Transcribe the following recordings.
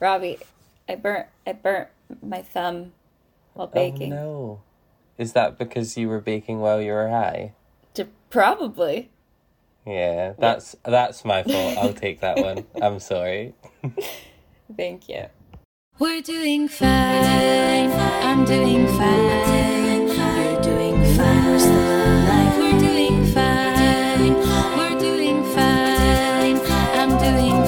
Robbie, I burnt I burnt my thumb while oh, baking. Oh no. Is that because you were baking while you were high? To probably. Yeah, that's that's my fault. I'll take that one. I'm sorry. Thank you. We're doing fine. I'm doing fine. You're doing fine. We're still alive. We're doing fine. We're doing fine. I'm doing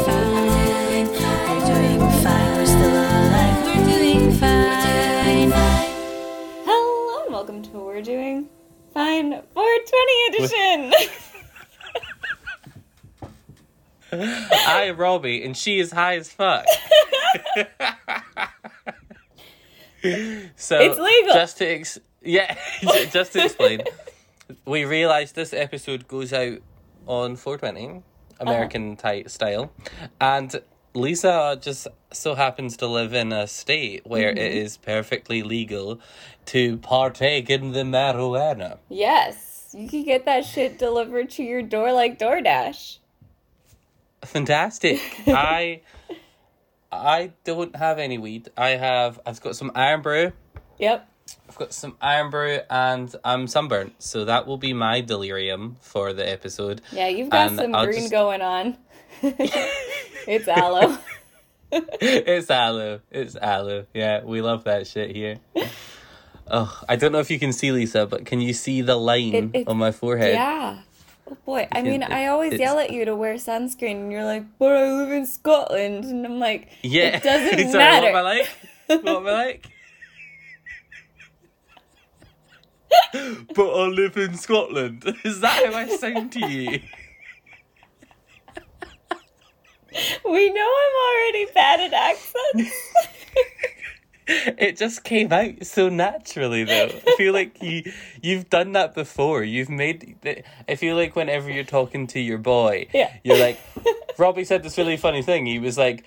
Hello and welcome to We're Doing Fine 420 edition. I Robbie, and she is high as fuck. so It's legal. Just to ex- yeah, just to explain, we realized this episode goes out on 420 American uh-huh. ty- style, and Lisa just so happens to live in a state where it mm-hmm. is perfectly legal to partake in the marijuana. yes, you can get that shit delivered to your door like DoorDash. Fantastic. I I don't have any weed. I have I've got some Irn-Bru. Yep. I've got some Irn-Bru and I'm sunburnt, so that will be my delirium for the episode. Yeah, you've got And some I'll green just- going on. it's aloe. it's aloe. It's aloe. Yeah, we love that shit here. Oh, I don't know if you can see Lisa, but can you see the line It- it- on my forehead? Yeah. Oh boy. I mean, It- I always it's- yell at you to wear sunscreen, and you're like, "But I live in Scotland," and I'm like, Yeah. "It doesn't Sorry, matter." What am I like? What am I like? but I live in Scotland. Is that how I sound to you? We know I'm already bad at accents. It just came out so naturally, though. I feel like you you've done that before. You've made. I feel like whenever you're talking to your boy, Yeah. you're like, Robbie said this really funny thing. He was like,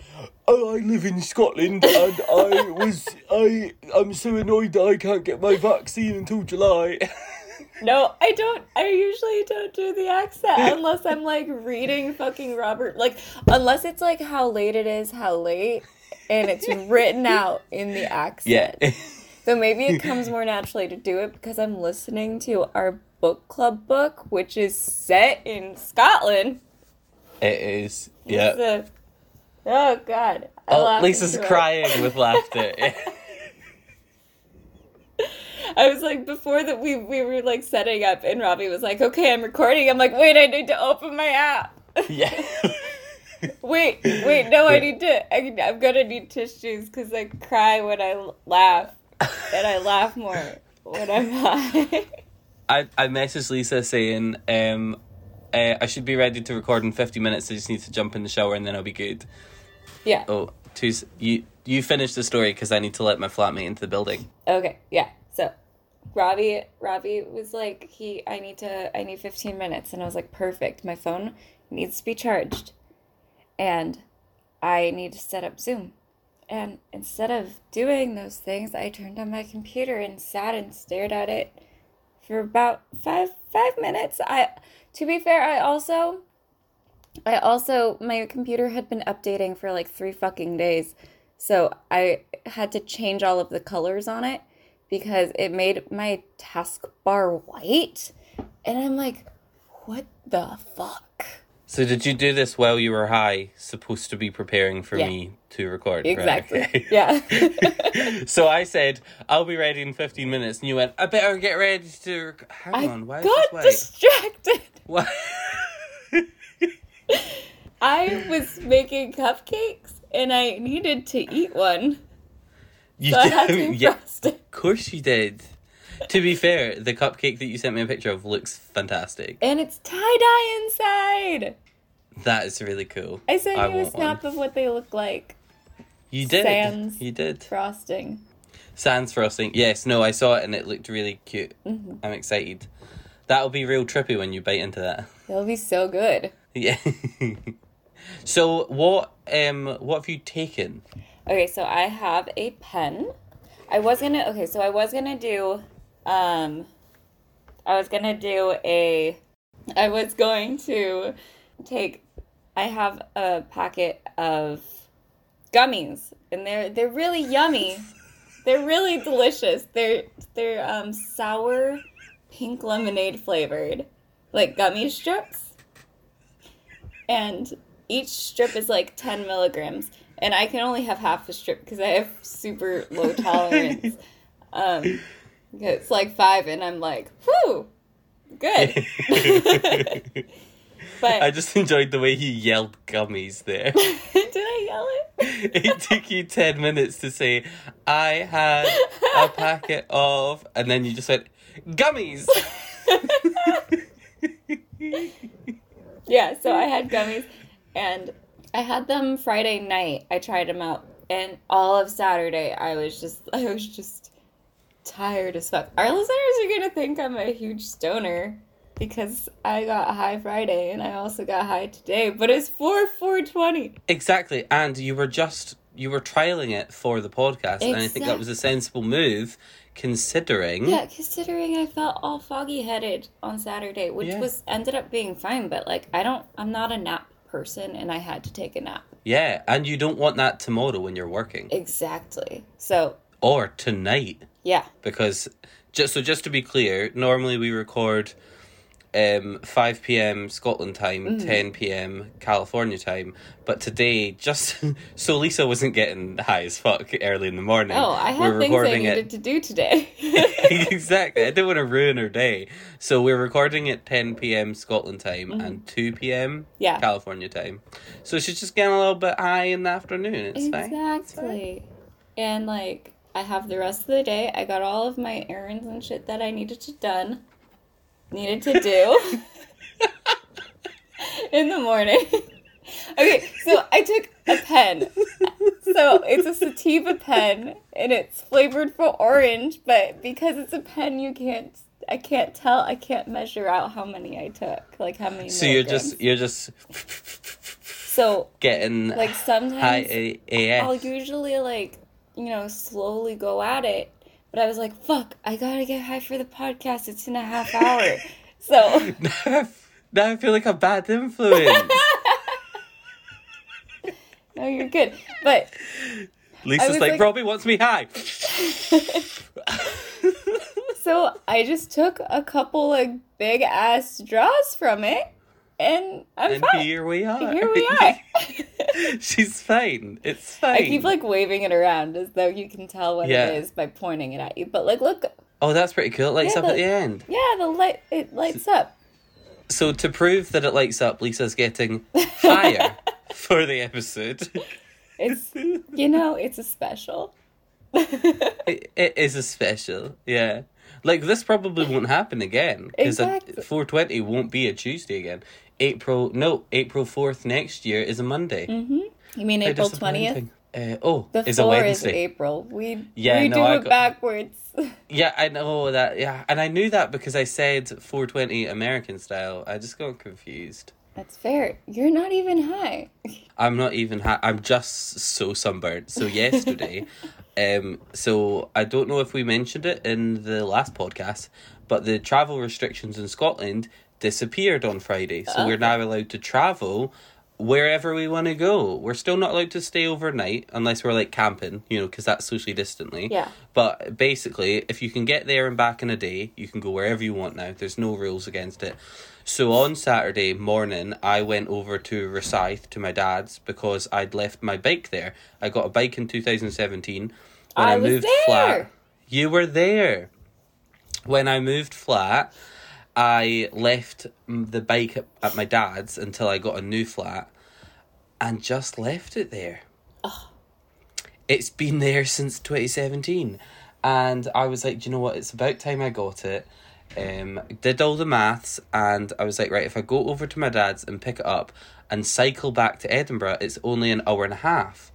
"Oh, I live in Scotland, and I was I I'm so annoyed that I can't get my vaccine until July." no, I don't. I usually don't do the accent unless I'm like reading fucking Robert. Like, unless it's like how late it is, how late, and it's written out in the accent. yeah. So maybe it comes more naturally to do it because I'm listening to our book club book, which is set in Scotland. It is. Yeah. a- oh God. I Oh, Lisa's crying with laughter. I was like, before that we we were like setting up, and Robbie was like, "Okay, I'm recording." I'm like, "Wait, I need to open my app." yeah. wait, wait, no, I need to. I, I'm gonna need tissues because I cry when I laugh, and I laugh more when I'm high. I, I messaged Lisa saying, um, uh, I should be ready to record in 50 minutes. I just need to jump in the shower and then I'll be good. yeah. Oh, two, you, you finish the story because I need to let my flatmate into the building. Okay, yeah. So Robbie Robbie was like, he I need to I need 15 minutes and I was like, perfect. My phone needs to be charged. And I need to set up Zoom. And instead of doing those things, I turned on my computer and sat and stared at it for about five five minutes. I to be fair, I also I also my computer had been updating for like three fucking days. So I had to change all of the colors on it because it made my taskbar white. And I'm like, what the fuck? So did you do this while you were high, supposed to be preparing for Yeah. me to record? Right, Exactly. okay. Yeah. so I said, I'll be ready in 15 minutes. And you went, I better get ready to... Rec-. Hang I on, why is got distracted. What? I was making cupcakes and I needed to eat one. you So I had to did? Yeah, of course you did. To be fair, the cupcake that you sent me a picture of looks fantastic. And it's tie dye inside. That is really cool. I sent you a snap one. of what they look like. You did. Sans. You did. Frosting. Sans frosting. Yes, no, I saw it and it looked really cute. Mm-hmm. I'm excited. That'll be real trippy when you bite into that. It'll be so good. Yeah. so what um what have you taken? Okay, so I have a pen. I was gonna okay, so I was gonna do um I was gonna do a I was going to take I have a packet of gummies, and they're they're really yummy. They're really delicious. They're they're um, sour pink lemonade flavored, like gummy strips. And each strip is like ten milligrams, and I can only have half a strip because I have super low tolerance. um, it's like five, and I'm like, whew, good. but I just enjoyed the way you yelled gummies there. did I yell it? it took you 10 minutes to say, I had a packet of, and then you just went, gummies! Yeah, so I had gummies and I had them Friday night. I tried them out and all of Saturday I was just I was just tired as fuck. Our listeners are going to think I'm a huge stoner because I got high Friday and I also got high today, but it's 4 420. exactly, and you were just, you were trialing it for the podcast, and I think that was a sensible move, considering. Yeah, considering I felt all foggy headed on Saturday, which Yeah. was ended up being fine, but like I don't I'm not a nap person and I had to take a nap. Yeah, and you don't want that tomorrow when you're working. Exactly. So, Or tonight. Yeah. because just so just to be clear, normally we record um 5 p.m. Scotland time, Mm. 10 p.m. California time, but today just so Lisa wasn't getting high as fuck early in the morning. Oh, I had we're things I recording needed it to do today. exactly. I didn't want to ruin her day, so we're recording at 10 p.m. Scotland time and 2 p.m. Yeah. California time. So she's just getting a little bit high in the afternoon. It's fine. It's fine. exactly. And like I have the rest of the day. I got all of my errands and shit that I needed to done. Needed to do in the morning. okay, so I took a pen. So it's a sativa pen and it's flavored for orange, but because it's a pen you can't I can't tell I can't measure out how many I took. Like how many So you're just you're just so getting like high sometimes A- AF. I'll usually like, you know, slowly go at it. But I was like, fuck, I gotta get high for the podcast. It's in a half hour. so now I feel like a bad influence. no, you're good. But Lisa's like, like- Robbie wants me high. so I just took a couple like big ass draws from it and I'm and fine. here we are. Here we are. She's fine. It's fine. I keep like waving it around as though you can tell what Yeah. it is by pointing it at you. But like look oh, that's pretty cool. It lights Yeah, up at the- the end. yeah, the light it lights up. So to prove that it lights up, Lisa's getting higher for the episode. It's you know, it's a special. It, it is a special, yeah. Like this probably won't happen again because Exactly. four twenty won't be a Tuesday again. April no April fourth next year is a Monday. You mean How April twentieth? Uh, oh, The is a four is Wednesday. April. We Yeah, we no, do I it got- backwards. Yeah, I know that. Yeah, and I knew that because I said 420 American style. I just got confused. That's fair. You're not even high. I'm not even. high. I'm just so sunburned. So yesterday, um, so I don't know if we mentioned it in the last podcast, but the travel restrictions in Scotland disappeared on Friday. So we're now allowed to travel wherever we want to go. We're still not allowed to stay overnight unless we're like camping, you know, because that's socially distantly. Yeah. But basically, if you can get there and back in a day, you can go wherever you want now. There's no rules against it. So on Saturday morning, I went over to Rosyth to my dad's because I'd left my bike there. I got a bike in 2017. When I was there. flat, you were there. When I moved flat, I left the bike at, at my dad's until I got a new flat and just left it there. It's been there since 2017. And I was like, do you know what? It's about time I got it. Um, did all the maths, and I was like, right, if I go over to my dad's and pick it up and cycle back to Edinburgh, it's only an hour and a half.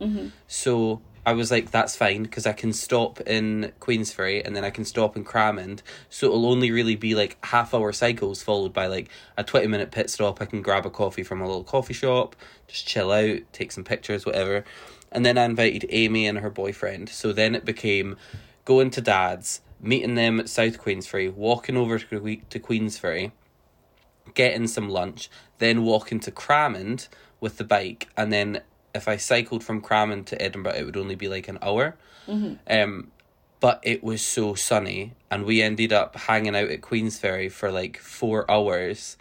So I was like, that's fine because I can stop in Queensferry and then I can stop in Cramond. So it'll only really be like half hour cycles followed by like a 20 minute pit stop. I can grab a coffee from a little coffee shop, just chill out, take some pictures, whatever. And then I invited Amy and her boyfriend. So then it became going to dad's, meeting them at South Queensferry, walking over to, Que- to Queensferry, getting some lunch, then walking to Cramond with the bike, and then if I cycled from Cramond to Edinburgh, it would only be like an hour. Um, but it was so sunny, and we ended up hanging out at Queensferry for like four hours.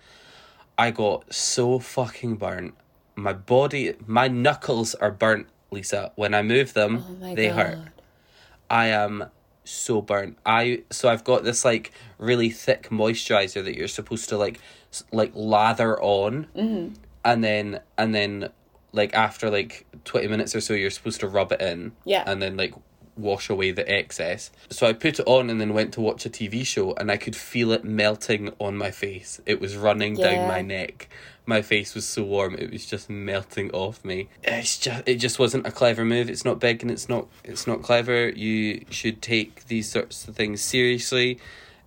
I got so fucking burnt. My body, my knuckles are burnt, Lisa. When I move them, Oh they god. hurt. I am so burnt. I so I've got this like really thick moisturizer that you're supposed to like like lather on, Mm-hmm. and then and then like after like twenty minutes or so, you're supposed to rub it in. Yeah. and then like wash away the excess. So I put it on and then went to watch a TV show, and I could feel it melting on my face. It was running down my neck. My face was so warm; it was just melting off me. It's just it just wasn't a clever move. It's not big and it's not it's not clever. You should take these sorts of things seriously.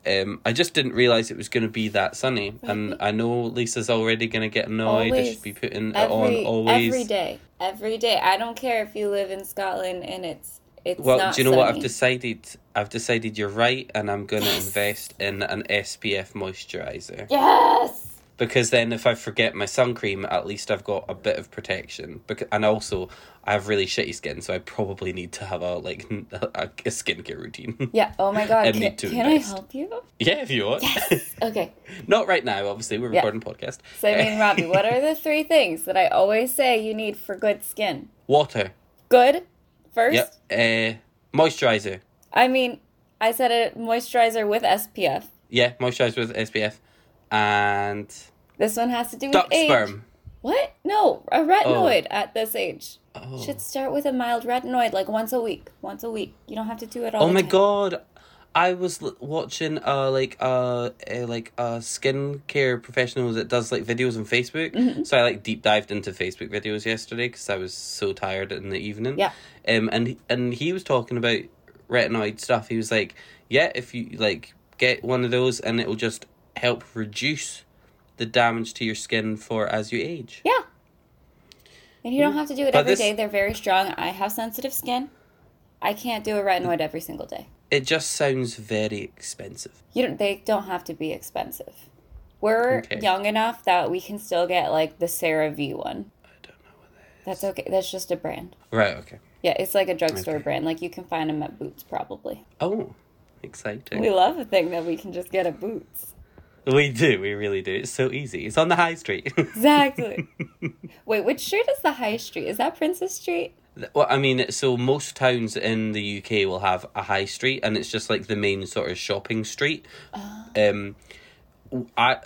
Um, I just didn't realize it was going to be that sunny, and I know Lisa's already going to get annoyed. I should be putting it on always. every day. Every day. I don't care if you live in Scotland and it's it's Well, not do you know what I've decided? I've decided you're right, and I'm going to invest in an SPF moisturizer. Yes. Because then, if I forget my sun cream, at least I've got a bit of protection. Because and also, I have really shitty skin, so I probably need to have a like a, a skincare routine. Yeah. Oh my god. Can, need to can I help you? yeah, if you want. Okay. Not right now, obviously. We're Yeah. recording podcast. So I mean, Robbie, what are the three things that I always say you need for good skin? Water. Good first. Yep. Uh, moisturizer. I mean, I said a moisturizer with SPF. Yeah, moisturizer with SPF, and This one has to do with duck age. sperm. What? No, a retinoid at this age. Oh. Should start with a mild retinoid, like once a week. Once a week. You don't have to do it all. Oh my time. god. I was l- watching uh like uh, uh like a skincare professional that does like videos on Facebook. Mm-hmm. So I like deep dived into Facebook videos yesterday because I was so tired in the evening. Yeah. Um and and he was talking about retinoid stuff. He was like, yeah, if you like get one of those and it will just help reduce the damage to your skin for as you age. Yeah. And you don't have to do it But every this- day. They're very strong. I have sensitive skin. I can't do a retinoid every single day. It just sounds very expensive. You don't. They don't have to be expensive. We're Okay. young enough that we can still get like the CeraVe one. I don't know what that That's okay. That's just a brand. Right, okay. Yeah, it's like a drugstore Okay. brand. Like you can find them at Boots probably. Oh, exciting. We love a thing that we can just get at Boots. We do, we really do. It's so easy. It's on the high street. Exactly. Wait, which street is the High Street? Is that Princes Street? well, I mean, so most towns in the UK will have a high street, and it's just like the main sort of shopping street. Um, I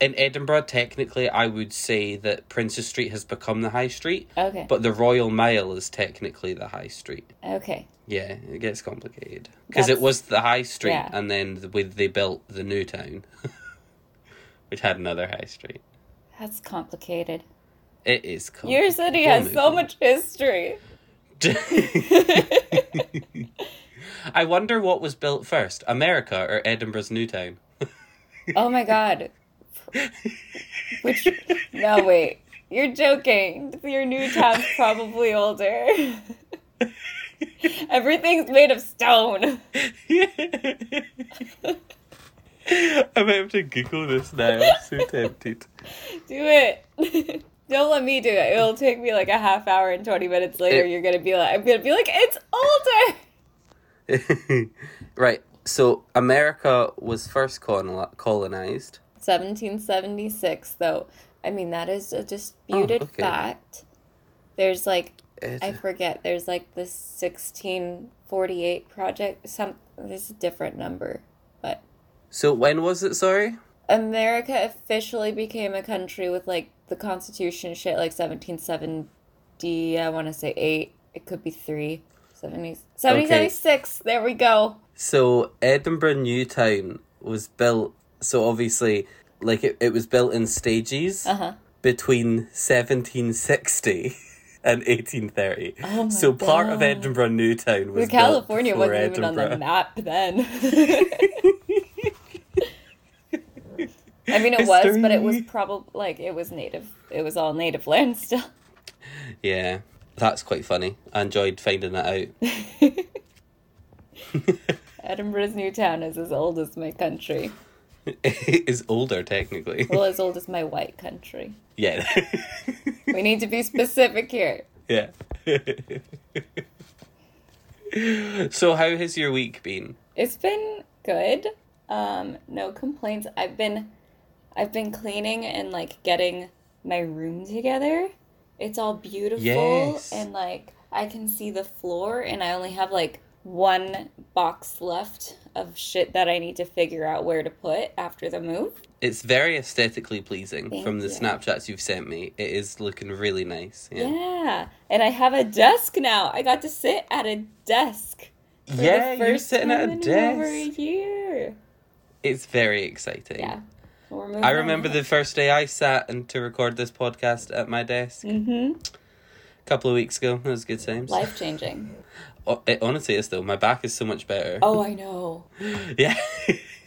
in Edinburgh, technically, I would say that Princes Street has become the high street, Okay. but the Royal Mile is technically the high street. okay. Yeah, it gets complicated because it was the high street, yeah. and then with they built the new town, which had another high street. That's complicated. It is. Your city has so much history. I wonder what was built first, America or Edinburgh's new town. Oh my god. Which no wait. You're joking. Your new town's probably older. Everything's made of stone. I might have to Google this now. I'm so tempted. Do it. Don't let me do it. It'll take me like a half hour and 20 minutes later It- you're going to be like I'm going to be like it's older. right. So America was first colonized. 1776 though. I mean that is a disputed Oh, okay. fact. There's like Is I forget. There's like the 1648 project. Some this is a different number, So when was it? Sorry. America officially became a country with like the Constitution shit like 1770. I want to say eight. It could be three. 70, 1776. There we go. So Edinburgh New Town was built. So obviously, like it, it was built in stages Uh huh. between 1760 and 1830. Oh so part of Edinburgh New Town was California built wasn't before even on the Edinburgh. map then. I mean, it was, but it was probably like it was native. It was all native land still. Yeah, that's quite funny. I enjoyed finding that out. Edinburgh's new town is as old as my country. it is older technically. Well, as old as my white country. yeah. We need to be specific here. Yeah. so how has your week been? It's been good. Um, no complaints. I've been I've been cleaning and like getting my room together. It's all beautiful Yes. and like I can see the floor and I only have like one box left of shit that I need to figure out where to put after the move. It's very aesthetically pleasing Thank from the you. Snapchats you've sent me. It is looking really nice. Yeah. Yeah. And I have a desk now. I got to sit at a desk. Yeah, you're first sitting at a desk. Over a year. It's very exciting. Yeah. I remember the first day I sat and to record this podcast at my desk Mhm. a couple of weeks ago. That was good times. Life changing. Oh, it honestly is though. My back is so much better. Oh, I know. yeah.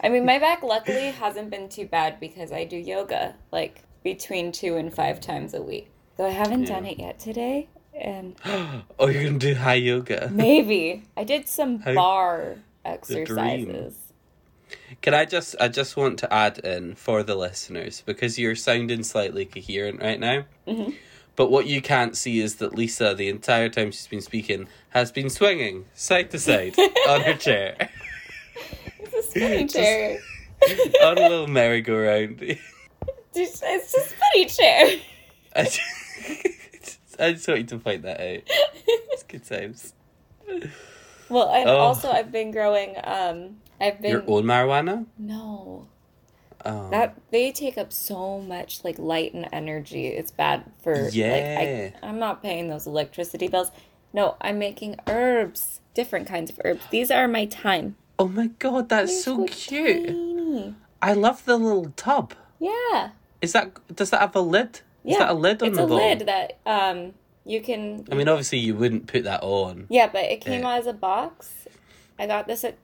I mean, my back luckily hasn't been too bad because I do yoga like between two and five times a week. Though I haven't done it yet today. And oh, you're gonna do high yoga. maybe I did some How- bar exercises. Can I just I just want to add in for the listeners because you're sounding slightly coherent right now. Mhm. But what you can't see is that Lisa, the entire time she's been speaking, has been swinging side to side on her chair It's a spinning chair. on a little merry-go-round. Just- It's a spinning chair. I just, I just want you to point that out. It's good times. Well, and Oh. also I've been growing. Um, I've been Your old marijuana? no. Oh. That they take up so much like light and energy. It's bad for Yeah. like I I'm not paying those electricity bills. No, I'm making herbs, different kinds of herbs. These are my time. oh my god, that's They're so cute. tiny. I love the little tub. Yeah. Is that does that have a lid? Yeah. Is that a lid on it's the a bottom? lid that um you can I mean, obviously you wouldn't put that on. Yeah, but it came Yeah. out as a box. I got this at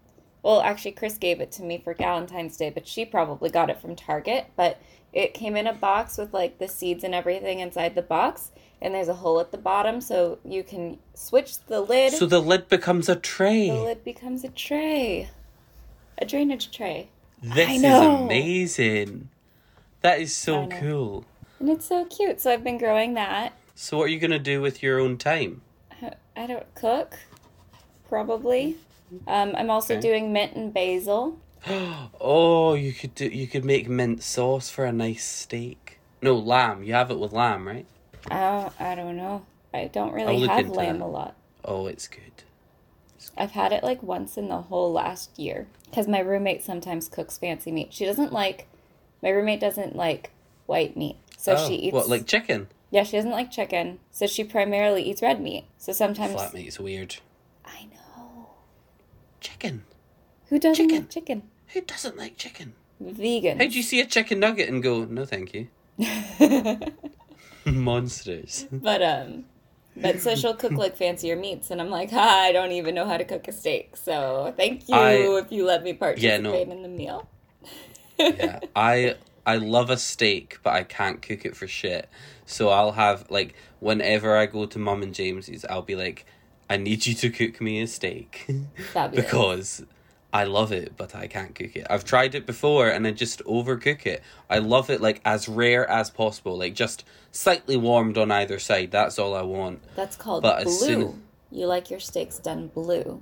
well, actually Chris gave it to me for Valentine's Day, but she probably got it from Target, but it came in a box with like the seeds and everything inside the box, and there's a hole at the bottom so you can switch the lid. So the lid becomes a tray. the lid becomes a tray. A drainage tray. this is amazing. That is so cool. And it's so cute. So I've been growing that. So what are you gonna do with your own time? I don't cook, probably. Um, I'm also Okay. doing mint and basil. Oh, you could do. You could make mint sauce for a nice steak. No lamb. You have it with lamb, right? Uh, I don't know. I don't really have lamb that. a lot. Oh, it's good. I've had it like once in the whole last year because my roommate sometimes cooks fancy meat. She doesn't like. My roommate doesn't like white meat, so oh, she eats. what like chicken? Yeah, she doesn't like chicken, so she primarily eats red meat. So sometimes Flat meat's weird. I know Chicken. who doesn't Chicken. like chicken. Who doesn't like chicken? Vegan. How do you see a chicken nugget and go, no, thank you? Monsters. but um, but so she'll cook like fancier meats, and I'm like, ha, I don't even know how to cook a steak. So thank you I- if you let me participate no. in the meal. yeah, I I love a steak, but I can't cook it for shit. So I'll have like whenever I go to Mum and James's, I'll be like, I need you to cook me a steak because I love it, but I can't cook it. I've tried it before and I just overcook it. I love it like as rare as possible, like just slightly warmed on either side. That's all I want. That's called But blue. soon- You like your steaks done blue.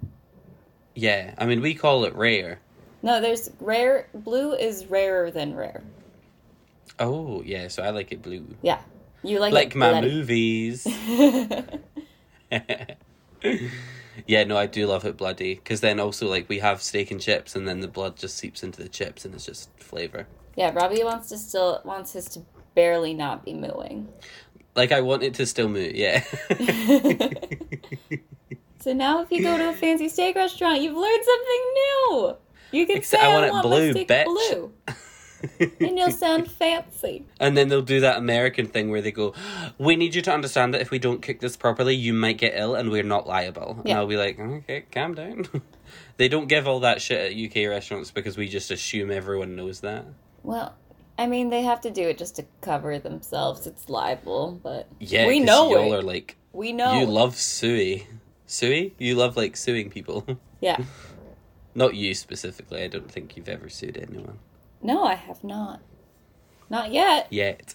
Yeah, I mean we call it rare. No, there's rare. Blue is rarer than rare. Oh yeah, so I like it blue, Yeah, you like like my bloody. movies. yeah, no, I do love it bloody because then also like we have steak and chips, and then the blood just seeps into the chips, and it's just flavor. yeah, Robbie wants to still wants his to barely not be mooing. Like I want it to still move. Yeah. So now, if you go to a fancy steak restaurant, you've learned something new. You can Except say, I "I want it want blue, bitch." blue," and you'll sound fancy. and then they'll do that American thing where they go, "We need you to understand that if we don't cook this properly, you might get ill, and we're not liable." And I'll be like, "Okay, calm down." they don't give all that shit at UK restaurants because we just assume everyone knows that. Well, I mean, they have to do it just to cover themselves. It's libel, but Yeah, we know y'all it. are like we know. you love suey, suey. You love like suing people. Yeah. Not you specifically. I don't think you've ever sued anyone No, I have not. Not yet. yet.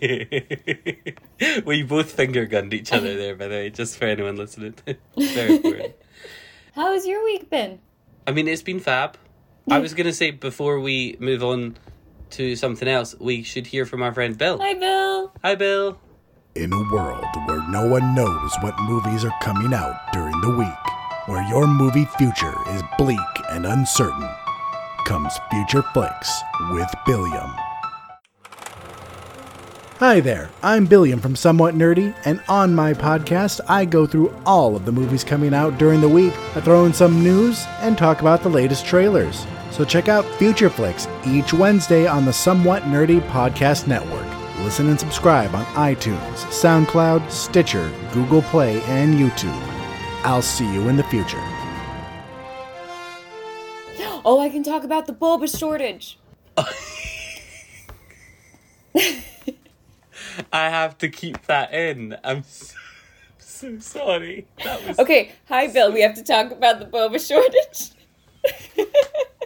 we both finger gunned each other there, by the way, just for anyone listening. Very important. How has your week been? I mean, it's been fab. I was gonna say before we move on to something else, we should hear from our friend Bill. Hi, Bill. Hi, Bill. In a world where no one knows what movies are coming out during the week, where your movie future is bleak and uncertain, comes Future Flicks with Billiam. Hi there, I'm Billiam from Somewhat Nerdy, and on my podcast, I go through all of the movies coming out during the week. I throw in some news and talk about the latest trailers. So check out Future Flicks each Wednesday on the Somewhat Nerdy Podcast Network. Listen and subscribe on iTunes, SoundCloud, Stitcher, Google Play, and YouTube. I'll see you in the future. Oh, I can talk about the bulba shortage. I have to keep that in. I'm so, so sorry. That was Okay, hi, Bill. We have to talk about the boba shortage.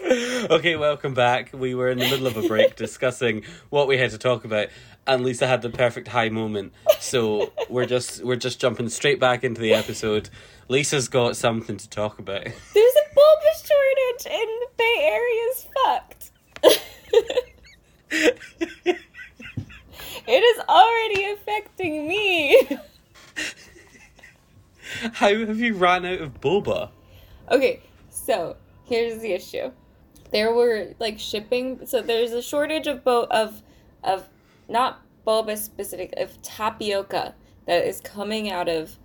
Okay, welcome back. We were in the middle of a break discussing what we had to talk about, and Lisa had the perfect high moment. So we're just we're just jumping straight back into the episode. Lisa's got something to talk about. There's a bulba shortage, in the Bay Area fucked. it is already affecting me. How have you ran out of boba? Okay, so here's the issue. There were like shipping, so there's a shortage of bo- of of not boba specific of tapioca that is coming out of.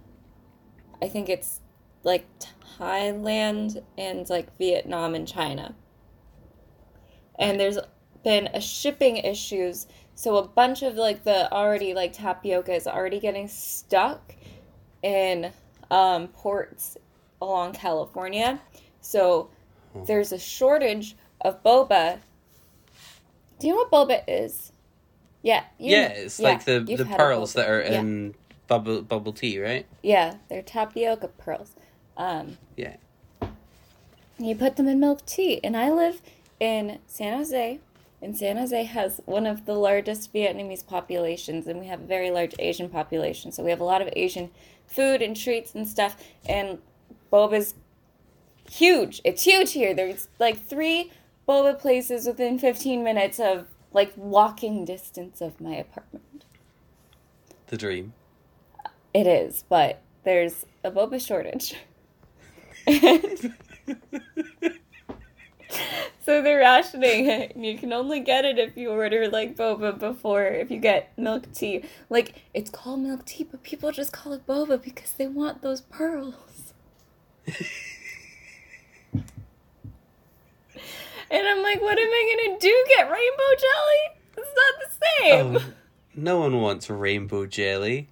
I think it's like Thailand and like Vietnam and China. And there's been a shipping issues, so a bunch of like the already like tapioca is already getting stuck in um, ports along California. So there's a shortage of boba. Do you know what boba is? Yeah. you- Yeah, it's like the the pearls that are Yeah. in bubble bubble tea, right? Yeah, they're tapioca pearls. Um, Yeah. you put them in milk tea, and I live in San Jose, and San Jose has one of the largest Vietnamese populations, and we have a very large Asian population. So we have a lot of Asian food and treats and stuff, and boba's huge. It's huge here. There's like three boba places within 15 minutes of like walking distance of my apartment. The dream. It is, but there's a boba shortage. and so they're rationing it. and You can only get it if you order like boba before if you get milk tea. Like it's called milk tea, but people just call it boba because they want those pearls. and I'm like, what am I gonna do? Get rainbow jelly? It's not the same. Oh, no one wants rainbow jelly.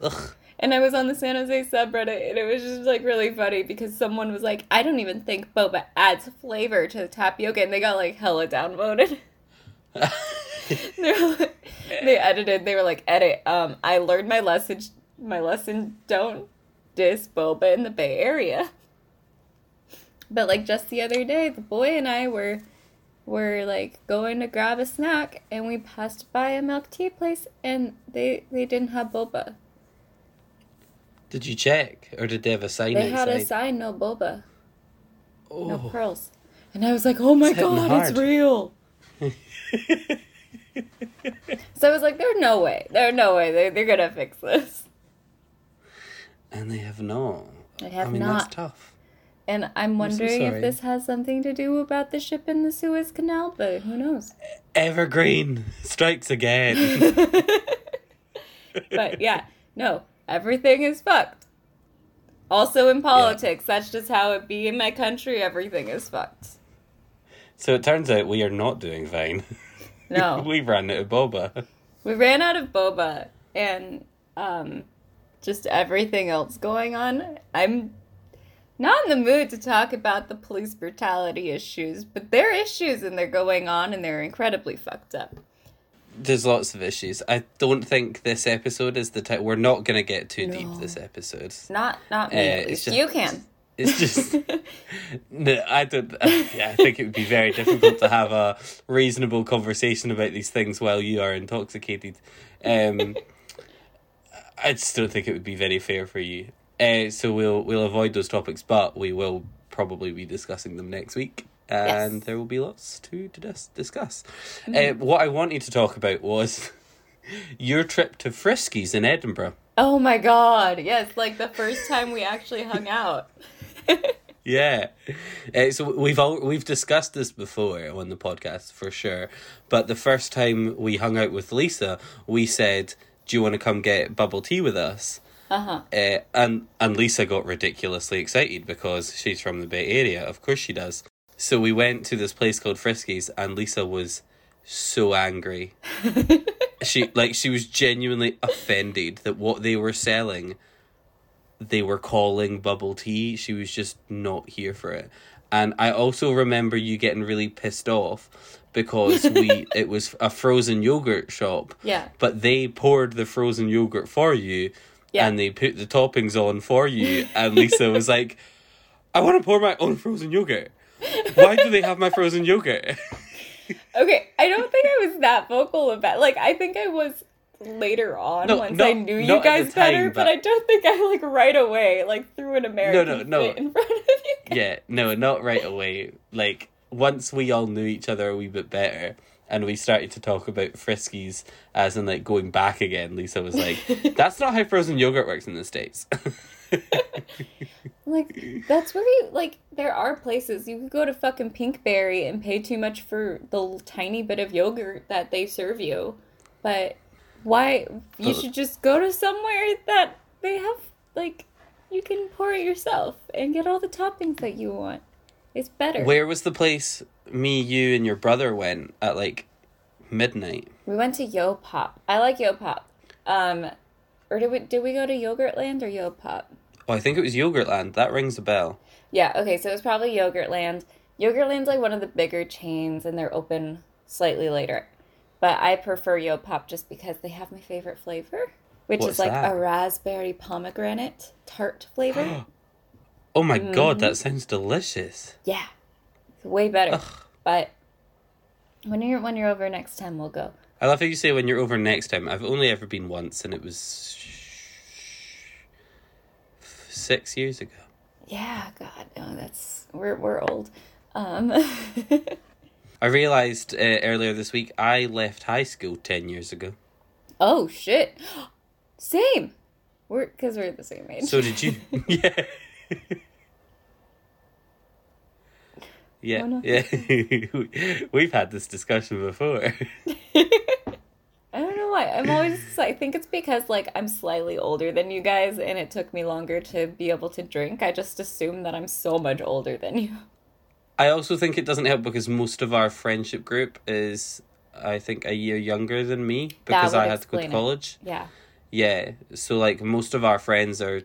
Ugh. And I was on the San Jose subreddit, and it was just like really funny because someone was like, "I don't even think boba adds flavor to the tapioca," and they got like hella downvoted. they, like, they edited. They were like, "Edit. Um, I learned my lesson. My lesson. Don't diss boba in the Bay Area." But like just the other day, the boy and I were were like going to grab a snack, and we passed by a milk tea place, and they they didn't have boba. Did you check, or did they have a sign They had a sign, no boba, no oh. pearls. And I was like, oh my It's god, it's real. So I was like, there's no way. There's no way. they're, they're going to fix this. and they have not. They have I mean, not. that's tough. And I'm so wondering if this has something to do about the ship in the Suez Canal, but who knows? Evergreen strikes again. But yeah, no, everything is fucked. Also in politics, that's just how it be in my country. Everything is fucked. so it turns out we are not doing fine. No. we ran out of boba. We ran out of boba and um, just everything else going on. I'm not in the mood to talk about the police brutality issues, but there are issues and they're going on and they're incredibly fucked up. There's lots of issues. I don't think this episode is the time. We're not going to get too deep this episode. Not not me Uh, at least. just- you can. It's just, no, I don't. uh, yeah, I think it would be very difficult to have a reasonable conversation about these things while you are intoxicated. Um, I just don't think it would be very fair for you. Uh, so we'll we'll avoid those topics, but we will probably be discussing them next week, and Yes. there will be lots to to dis- discuss. Uh, what I wanted to talk about was your trip to Friskies in Edinburgh. Oh my god, yes, like the first time we actually hung out. Yeah, uh, so we've all we've discussed this before on the podcast for sure. But the first time we hung out with Lisa, we said, "Do you want to come get bubble tea with us?" Uh-huh. Uh, and and Lisa got ridiculously excited because she's from the Bay Area. Of course she does. So we went to this place called Friskies, and Lisa was so angry. she like she was genuinely offended that what they were selling they were calling bubble tea. She was just not here for it. And I also remember you getting really pissed off because we it was a frozen yogurt shop. Yeah. But they poured the frozen yogurt for you Yeah. and they put the toppings on for you and Lisa was like I want to pour my own frozen yogurt. Why do they have my frozen yogurt? Okay, I don't think I was that vocal about like I think I was later on No, once not- I knew you guys time, better, but... but- I don't think I like right away like threw an American no, no. fit in front of you. guys. yeah, no, not right away. Like once we all knew each other a wee bit better and we started to talk about friskies as in like going back again, Lisa was like, That's not how frozen yogurt works in the States. Like that's where you like there are places you could go to fucking Pinkberry and pay too much for the tiny bit of yogurt that they serve you. But why you should just go to somewhere that they have like you can pour it yourself and get all the toppings that you want. It's better. Where was the place me, you, and your brother went at like midnight? We went to Yo Pop. I like Yo Pop. Um or did we did we go to Yogurtland or Yo Pop? Oh, I think it was Yogurtland. That rings a bell. Yeah, okay, so it was probably Yogurtland. Yogurtland's like one of the bigger chains and they're open slightly later. But I prefer Yo Pop just because they have my favorite flavor, which What's is like that? a raspberry pomegranate tart flavor. Oh my god, Mm-hmm. that sounds delicious. yeah. It's way better. But when you're when you're over next time we'll go. I love how you say when you're over next time. I've only ever been once, and it was six years ago. Yeah, god, no, that's we're we're old. Um I realized uh, earlier this week I left high school ten years ago. Oh shit. Same. We're cuz we're the same age. So did you? yeah. Yeah, Oh, yeah. We've had this discussion before. I don't know why. I'm always I think it's because like I'm slightly older than you guys and it took me longer to be able to drink. I just assume that I'm so much older than you. I also think it doesn't help because most of our friendship group is, I think, a year younger than me because I had to go to explain it. college. Yeah. Yeah, so like most of our friends are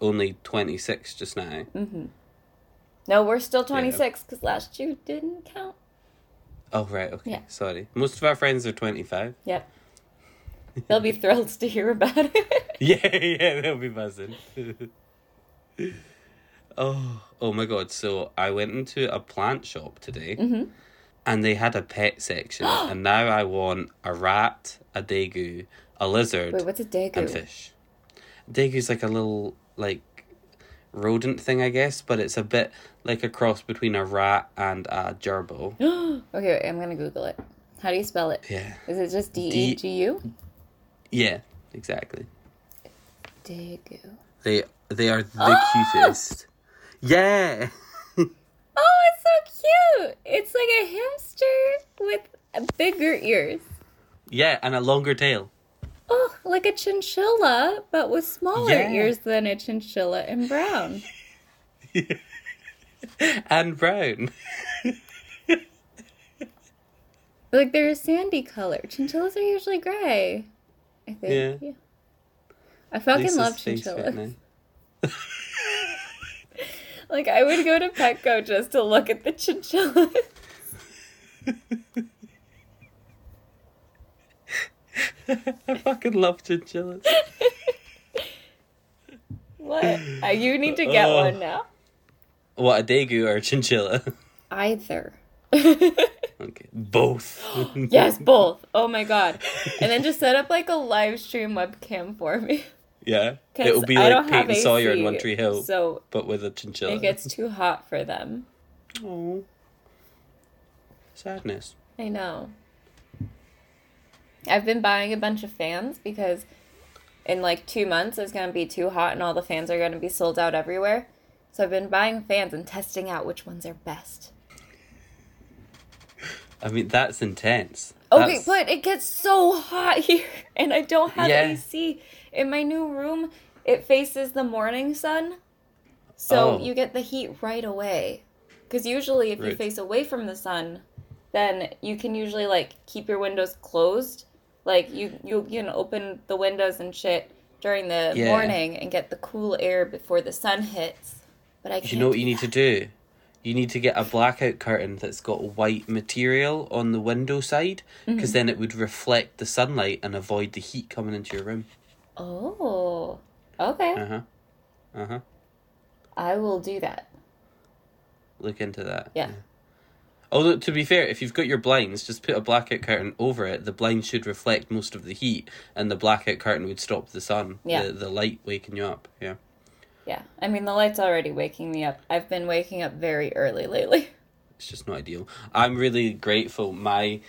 only 26 just now. No, we're still 26 cuz last year didn't count. Oh, right, okay. Yeah. Sorry. Most of our friends are 25. Yep. They'll be thrilled to hear about it. Yeah, yeah, they'll be buzzing. oh, oh my god! So I went into a plant shop today, Mm-hmm. and they had a pet section, and now I want a rat, a degu, a lizard, Wait, what's a and degu? fish. Degu's like a little like rodent thing, I guess, but it's a bit like a cross between a rat and a gerbil. Okay, wait, I'm to google it. How do you spell it? Yeah, Is it just D E G U? yeah, exactly. Degu. They they are the cutest. Yeah. Oh, it's so cute. It's like a hamster with bigger ears. Yeah, and a longer tail. Oh, like a chinchilla, but with smaller Yeah. ears than a chinchilla and brown. And brown. Like they're a sandy color. Chinchillas are usually gray. I think. Yeah. I fucking Lisa's love chinchillas. Like I would go to Petco just to look at the chinchillas. I fucking love chinchillas. what? Uh, you need to get Oh. one now. What a degu or a chinchilla? Either. okay, both. yes, both. Oh my god. And then just set up like a live stream webcam for me. Yeah. it'll be like Peyton Sawyer and AC, One Tree Hill, So but with a chinchilla. it gets too hot for them. Oh, sadness. I know. I've been buying a bunch of fans because in like two months it's gonna be too hot and all the fans are gonna be sold out everywhere. So I've been buying fans and testing out which ones are best. I mean, that's intense. Okay, That's- but it gets so hot here and I don't have Yeah. AC. In my new room, it faces the morning sun. So Oh. you get the heat right away. Cuz usually if you face away from the sun, then you can usually like keep your windows closed. Like you you can open the windows and shit during the Yeah. morning and get the cool air before the sun hits. But I can't You know what you need to do? You need to get a blackout curtain that's got white material on the window side, because Mm-hmm. then it would reflect the sunlight and avoid the heat coming into your room. Oh. Okay. Uh huh. Uh huh. I will do that. Look into that. Yeah. Although to be fair, if you've got your blinds, just put a blackout curtain over it. The blind should reflect most of the heat, and the blackout curtain would stop the sun, Yeah. the, the light waking you up. Yeah. Yeah, I mean the light's already waking me up. I've been waking up very early lately. It's just not ideal. I'm really grateful. My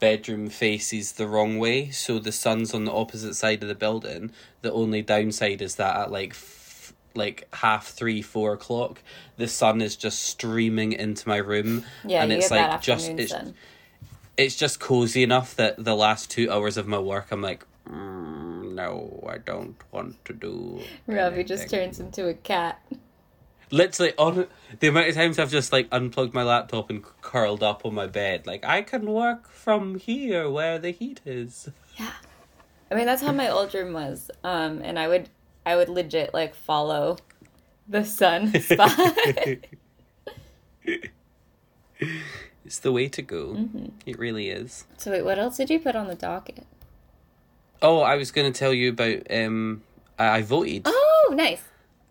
bedroom faces the wrong way, so the sun's on the opposite side of the building. The only downside is that at like like half three, four o'clock, the sun is just streaming into my room, Yeah, and it's like just it's sun. it's just cozy enough that the last two hours of my work, I'm like, mm, no, I don't want to do. Ravi just turns into a cat. literally on the amount of times I've just like unplugged my laptop and curled up on my bed, like I can work from here where the heat is. Yeah, I mean that's how my old room was. Um, and I would I would legit like follow the sun spot. It's the way to go. Mm-hmm. It really is. so wait, what else did you put on the docket? Oh, I was going to tell you about. Um, I, I voted. Oh, nice.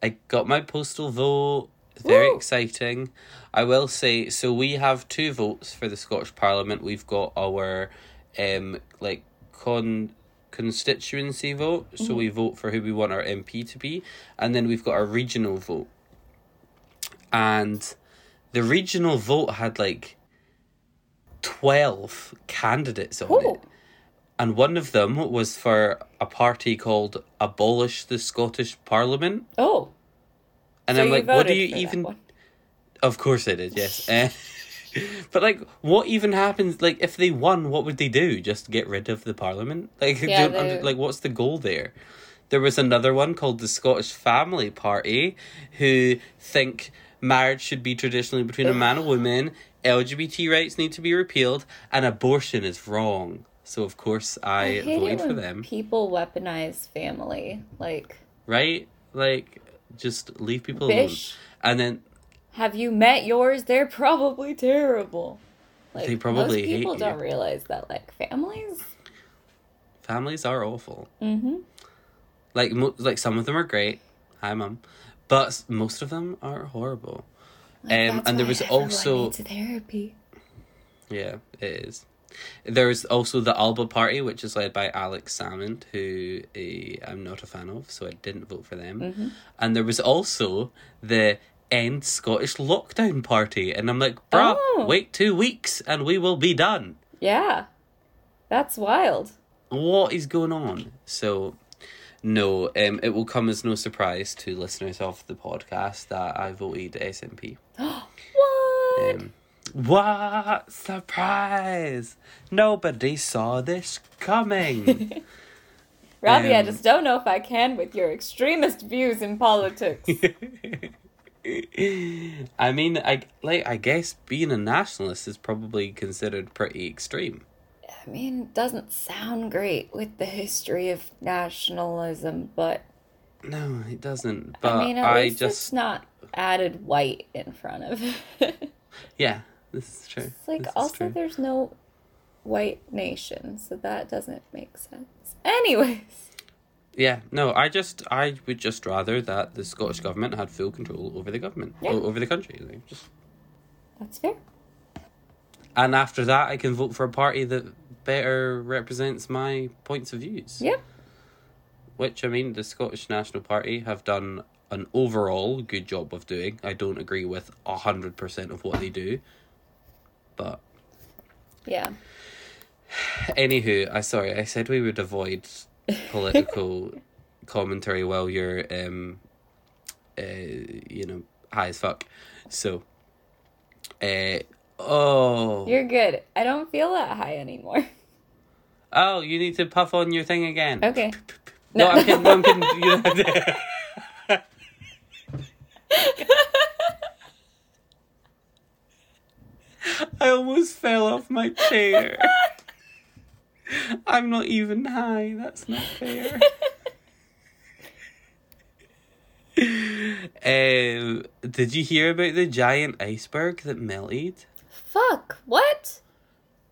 I got my postal vote. Very Woo. exciting. I will say so. We have two votes for the Scottish Parliament. We've got our, um, like con constituency vote. So we vote for who we want our MP to be, and then we've got our regional vote. And the regional vote had like twelve candidates on it and one of them was for a party called Abolish the Scottish Parliament. Oh, And so I'm like, what do you even? one. Of course I did, yes. Eh. But like, what even happens? Like, if they won, what would they do? Just get rid of the Parliament? Like, Yeah, under- like, what's the goal there? There was another one called the Scottish Family Party, who think marriage should be traditionally between a man and woman, LGBT rights need to be repealed, and abortion is wrong. So of course I, I voted for them. people weaponize family. Like, right? Like, just leave people Bish. alone. And then have you met yours? They're probably terrible. Like, They probably most people you. don't realize that like families. families are awful. Mm-hmm. Like, mo- like some of them are great. Hi, mum. But most of them are horrible. um, and there was also therapy. yeah, it is. There's also the Alba Party, which is led by Alex Salmond, who uh, I'm not a fan of, so I didn't vote for them. Mm-hmm. And there was also the End Scottish Lockdown Party, and I'm like, bruh, Oh. wait two weeks and we will be done. Yeah, that's wild. what is going on? So, no, um, it will come as no surprise to listeners of the podcast that I voted SNP. What? Um, what surprise! Nobody saw this coming. Robbie, I um, just don't know if I can with your extremist views in politics. I mean, I like. I guess being a nationalist is probably considered pretty extreme. I mean, it doesn't sound great with the history of nationalism, but No, it doesn't. But I mean, at I least it's just not added white in front of it. yeah, this is true. It's like This also true. there's no white nation, so that doesn't make sense. Anyways, Yeah, no, I just I would just rather that the Scottish government had full control over the government Yeah. o- over the country. Like, just That's fair. and after that, I can vote for a party that better represents my points of views. Yeah. Which I mean, the Scottish National Party have done an overall good job of doing. I don't agree with a hundred percent of what they do, but Yeah. Anywho, I sorry, I said we would avoid political commentary while you're um uh you know, high as fuck. So uh oh You're good. I don't feel that high anymore. Oh, you need to puff on your thing again. Okay. No, I'm kidding, no, I'm kidding. You I almost fell off my chair. I'm not even high. That's not fair. um, did you hear about the giant iceberg that melted? Fuck. What?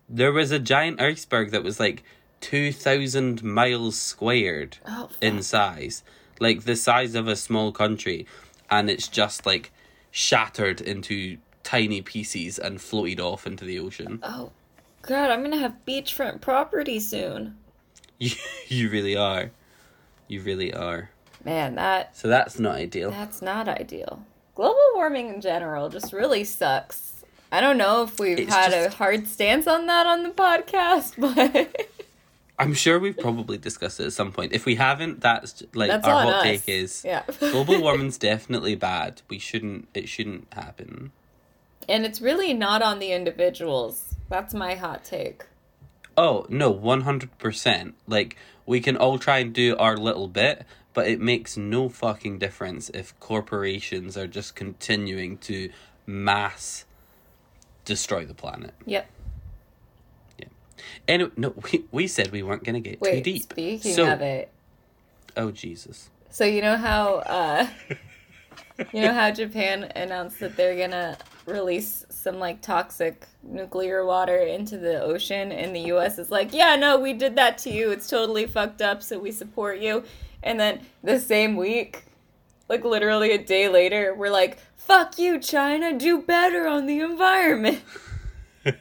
There was a giant iceberg that was like 2,000 miles squared Oh, in size, like the size of a small country, and it's just like shattered into tiny pieces and floated off into the ocean. Oh, God, I'm gonna have beachfront property soon. You, you really are. You really are. Man, that So that's not ideal. that's not ideal. Global warming in general just really sucks. I don't know if we've It's had a hard stance on that on the podcast, but I'm sure we've probably discussed it at some point. If we haven't, that's like that's our hot us. take is yeah. global warming's definitely bad. We shouldn't. It shouldn't happen. and it's really not on the individuals. That's my hot take. Oh, no, 100%. Like, we can all try and do our little bit, but it makes no fucking difference if corporations are just continuing to mass destroy the planet. Yep. Yeah. Anyway, no, we, we said we weren't going to get too deep. speaking so, of it, Oh, Jesus. So you know how uh you know how Japan announced that they're gonna release some like toxic nuclear water into the ocean and the US is like, Yeah, no, we did that to you. It's totally fucked up, so we support you. And then the same week, like literally a day later, we're like, Fuck you, China, do better on the environment.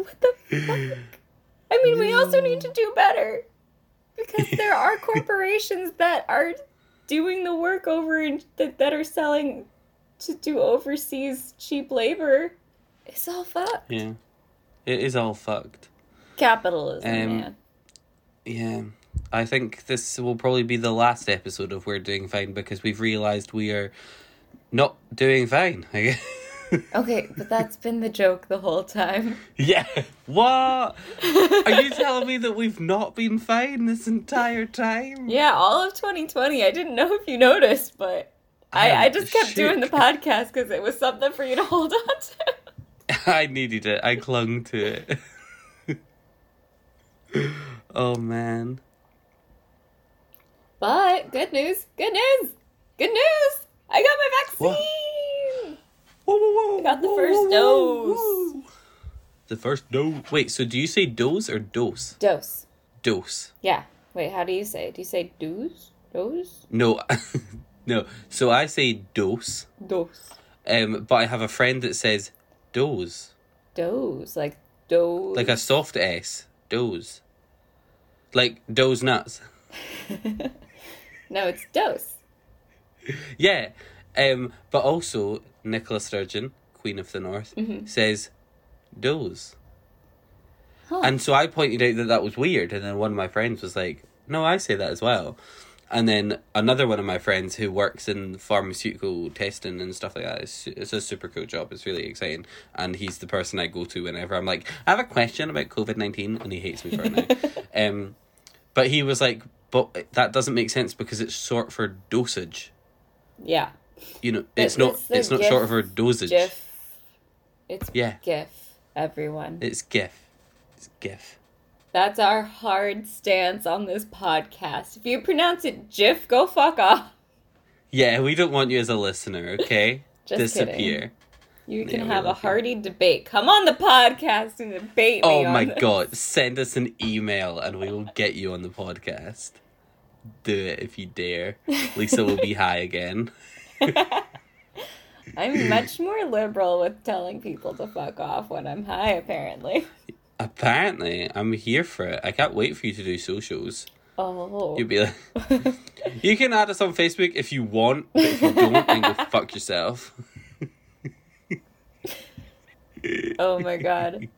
What the fuck? I mean, we also need to do better because there are corporations that are doing the work over in, that, that are selling to do overseas cheap labor. It's all fucked. Yeah. It is all fucked. Capitalism, Um, man. Yeah. I think this will probably be the last episode of We're Doing Fine because we've realised we are not doing fine. I guess. Okay, but that's been the joke the whole time. Yeah. What? Are you telling me that we've not been fine this entire time? Yeah, all of 2020. I didn't know if you noticed, but I, I just kept doing the podcast because it was something for you to hold on to. I needed it. I clung to it. oh man. But good news, good news, good news! I got my vaccine! Whoa, whoa, whoa, I got the whoa, first whoa, dose. The first dose. Wait, so do you say dose or dose? Dose. Dose. Yeah. Wait, how do you say? Do you say dose? Dose? No, no. So I say dose, Dose. um, but I have a friend that says dose, Dose. Like dose. like a soft S. Dose. Like doze nuts. no, it's dose. Yeah. Um, but also Nicola Sturgeon, Queen of the North, says doze. Huh. And so I pointed out that that was weird, and then one of my friends was like, "No, I say that as well." And then another one of my friends who works in pharmaceutical testing and stuff like that, it's, it's a super cool job. It's really exciting, and he's the person I go to whenever I'm like, "I have a question about COVID nineteen, and he hates me for it now. um, but he was like, "But that doesn't make sense because it's short for dosage. Yeah. You know, it's It- not. it's It's not GIF- short for dosage. GIF. It's Yeah. GIF, everyone. It's GIF. It's GIF." That's our hard stance on this podcast. If you pronounce it GIF, go fuck off. Yeah, we don't want you as a listener, okay? Just Disappear. kidding. You can Yeah, have a hearty debate. Come on the podcast and debate me. Oh my this. god, send us an email and we will get you on the podcast. Do it if you dare. Lisa will be high again. I'm much more liberal with telling people to fuck off when I'm high, apparently. Apparently, I'm here for it. I can't wait for you to do socials. Oh. You'll be like, you can add us on Facebook if you want, but if you don't, then go fuck yourself. Oh my god.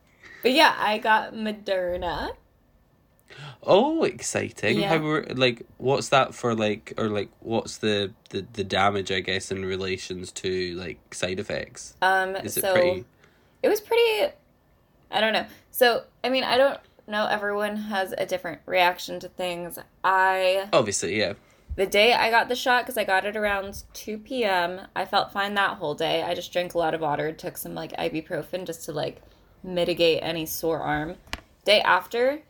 But yeah, I got Moderna. Oh, exciting! Yeah. How were like? What's that for? Like, or like, what's the the the damage? I guess in relations to like side effects. Um Is it so pretty? it was pretty I don't know. So, I mean, I don't know everyone has a different reaction to things. I Obviously, yeah. the day I got the shot cuz I got it around 2 p.m. I felt fine that whole day. I just drank a lot of water, took some like ibuprofen just to like mitigate any sore arm. Day after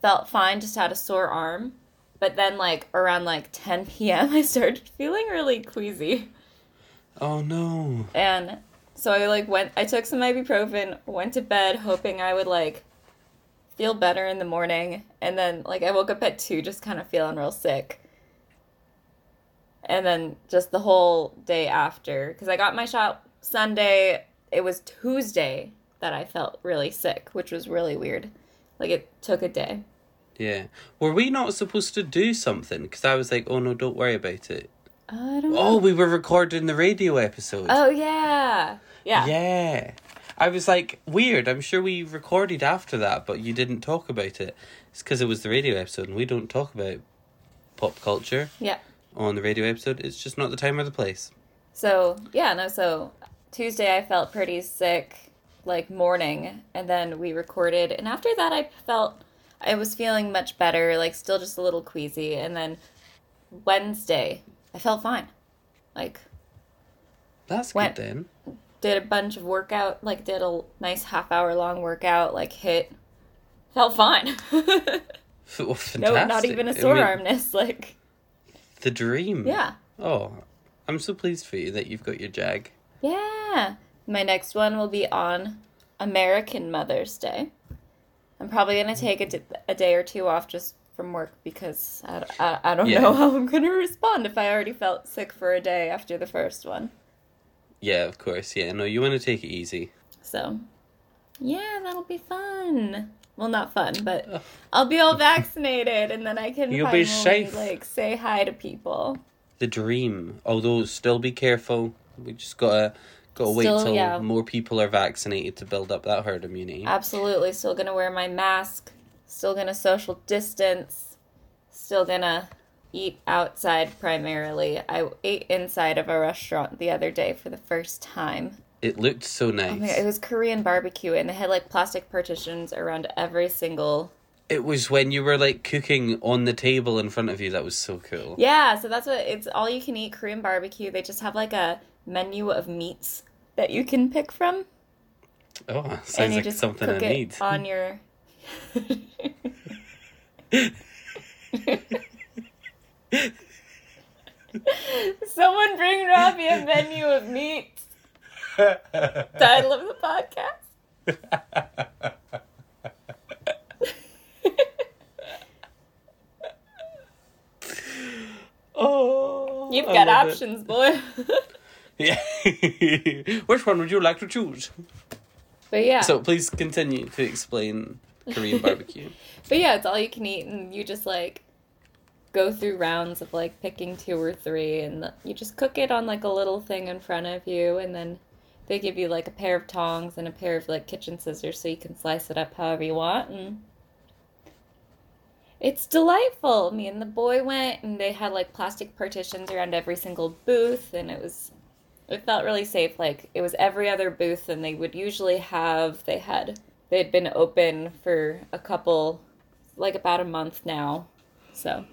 felt fine, just had a sore arm. But then like around like 10 p.m. I started feeling really queasy. Oh no. And so I like went I took some ibuprofen, went to bed hoping I would like feel better in the morning and then like I woke up at 2 just kind of feeling real sick. And then just the whole day after cuz I got my shot Sunday, it was Tuesday that I felt really sick, which was really weird. Like it took a day. Yeah. Were we not supposed to do something? Because I was like, oh no, don't worry about it. I don't oh, know. Oh, we were recording the radio episode. Oh yeah. Yeah. Yeah. I was like, weird. I'm sure we recorded after that, but you didn't talk about it. It's because it was the radio episode, and we don't talk about pop culture Yeah. on the radio episode. It's just not the time or the place. So yeah, no. So Tuesday I felt pretty sick, like morning, and then we recorded, and after that I felt I was feeling much better, like still just a little queasy, and then Wednesday I felt fine, like That's When- good then. Did a bunch of workout, like did a nice half hour long workout, like HIIT, felt fine. Well, no, not even a sore mean, armness, like The dream. yeah. Oh, I'm so pleased for you that you've got your jag. Yeah. My next one will be on American Mother's Day. I'm probably going to take a, d- a day or two off just from work because I, I, I don't Yeah. know how I'm going to respond if I already felt sick for a day after the first one. Yeah, of course. Yeah, no, you want to take it easy. So, yeah, that'll be fun. Well, not fun, but I'll be all vaccinated and then I can You'll finally be safe. like say hi to people. The dream. Although, still be careful. We just gotta gotta wait Still, till yeah. more people are vaccinated to build up that herd immunity. Absolutely. Still gonna wear my mask. Still gonna social distance. Still gonna eat outside primarily. I ate inside of a restaurant the other day for the first time. It looked so nice. Oh my God, it was Korean barbecue, and they had like plastic partitions around every single. It was when you were like cooking on the table in front of you. That was so cool. Yeah, so that's what it's all you can eat Korean barbecue. They just have like a menu of meats that you can pick from, Oh, sounds like something I need. on your. Someone bring Robbie a menu of meat. Title of the podcast. oh, You've got love it. options, boy. Yeah. Which one would you like to choose? but yeah, So please continue to explain Korean barbecue. but yeah, it's all you can eat, and you just like go through rounds of like picking two or three, and you just cook it on like a little thing in front of you, and then they give you like a pair of tongs and a pair of like kitchen scissors so you can slice it up however you want, and it's delightful. Me and the boy went, and they had like plastic partitions around every single booth, and it was it felt really safe. Like it was every other booth than they would usually have. They had they had been open for a couple, like about a month now. So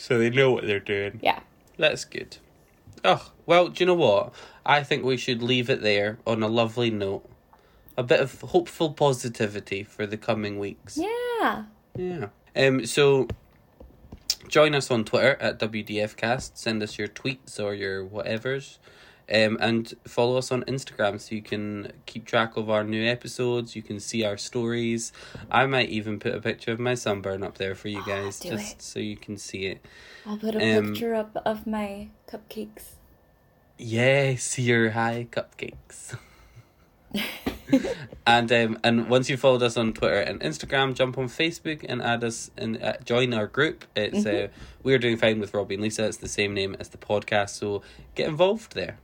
So they know what they're doing. yeah, That's good. Oh, well, do you know what? I think we should leave it there on a lovely note. A bit of hopeful positivity for the coming weeks. yeah, Yeah. Um. So, join us on Twitter at WDFcast. Send us your tweets or your whatevers. Um, and follow us on Instagram so you can keep track of our new episodes. You can see our stories. I might even put a picture of my sunburn up there for you guys, just it. so you can see it. I'll put a Um, picture up of my cupcakes. Yes, your high cupcakes. and um, and once you followed us on Twitter and Instagram, jump on Facebook and add us and uh, join our group. It's uh, we're doing fine with Robbie and Lisa. It's the same name as the podcast, so get involved there.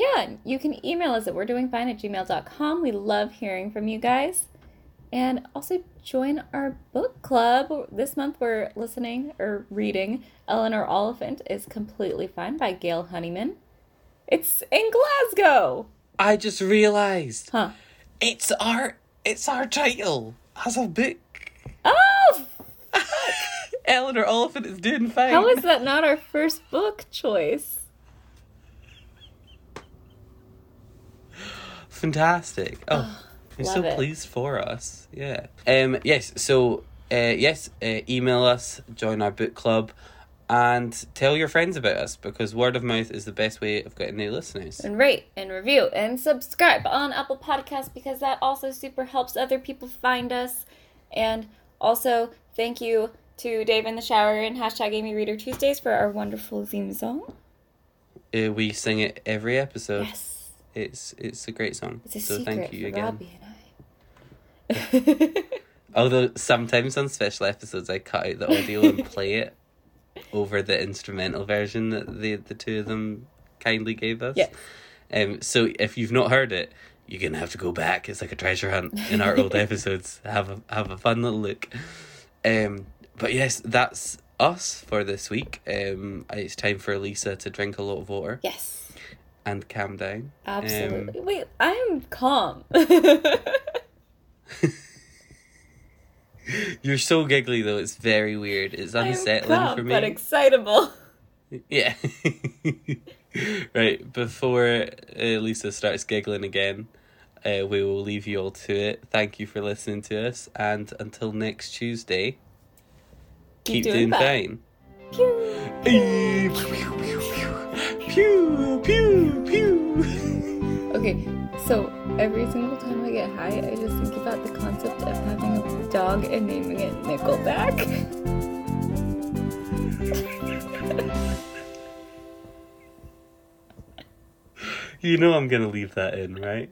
Yeah, you can email us at we're doing fine at gmail.com. We love hearing from you guys. And also join our book club. This month we're listening or reading Eleanor Oliphant is Completely Fine by Gail Honeyman. It's in Glasgow. I just realised Huh. it's our it's our title as a book. Oh, Eleanor Oliphant is doing fine. how is that not our first book choice? Fantastic. Oh, I'm so it. pleased for us. Yeah. Um. Yes. So. Uh. Yes. Uh, email us. Join our book club. And tell your friends about us because word of mouth is the best way of getting new listeners. and rate and review and subscribe on Apple Podcasts because that also super helps other people find us. And also, thank you to Dave in the Shower and hashtag Amy Reader Tuesdays for our wonderful theme song. Uh, we sing it every episode. Yes, It's it's a great song. it's a so secret thank you for again. Robbie and I. Although sometimes on special episodes I cut out the audio and play it over the instrumental version that the the two of them kindly gave us. Yes. Um so if you've not heard it, you're gonna have to go back. It's like a treasure hunt in our old episodes. Have a have a fun little look. Um but yes, that's us for this week. Um it's time for Lisa to drink a lot of water yes, and calm down. Um, absolutely. Wait, I'm calm. you're so giggly though, it's very weird. It's unsettling calm, for me. but excitable. Yeah. right, before uh, Lisa starts giggling again, uh, we will leave you all to it. Thank you for listening to us, and until next Tuesday, keep, doing, fine. Pew. Pew, pew, pew, pew. Okay, so every single time I get high, I just think about the concept of having a dog and naming it Nickelback. You know I'm gonna leave that in, right?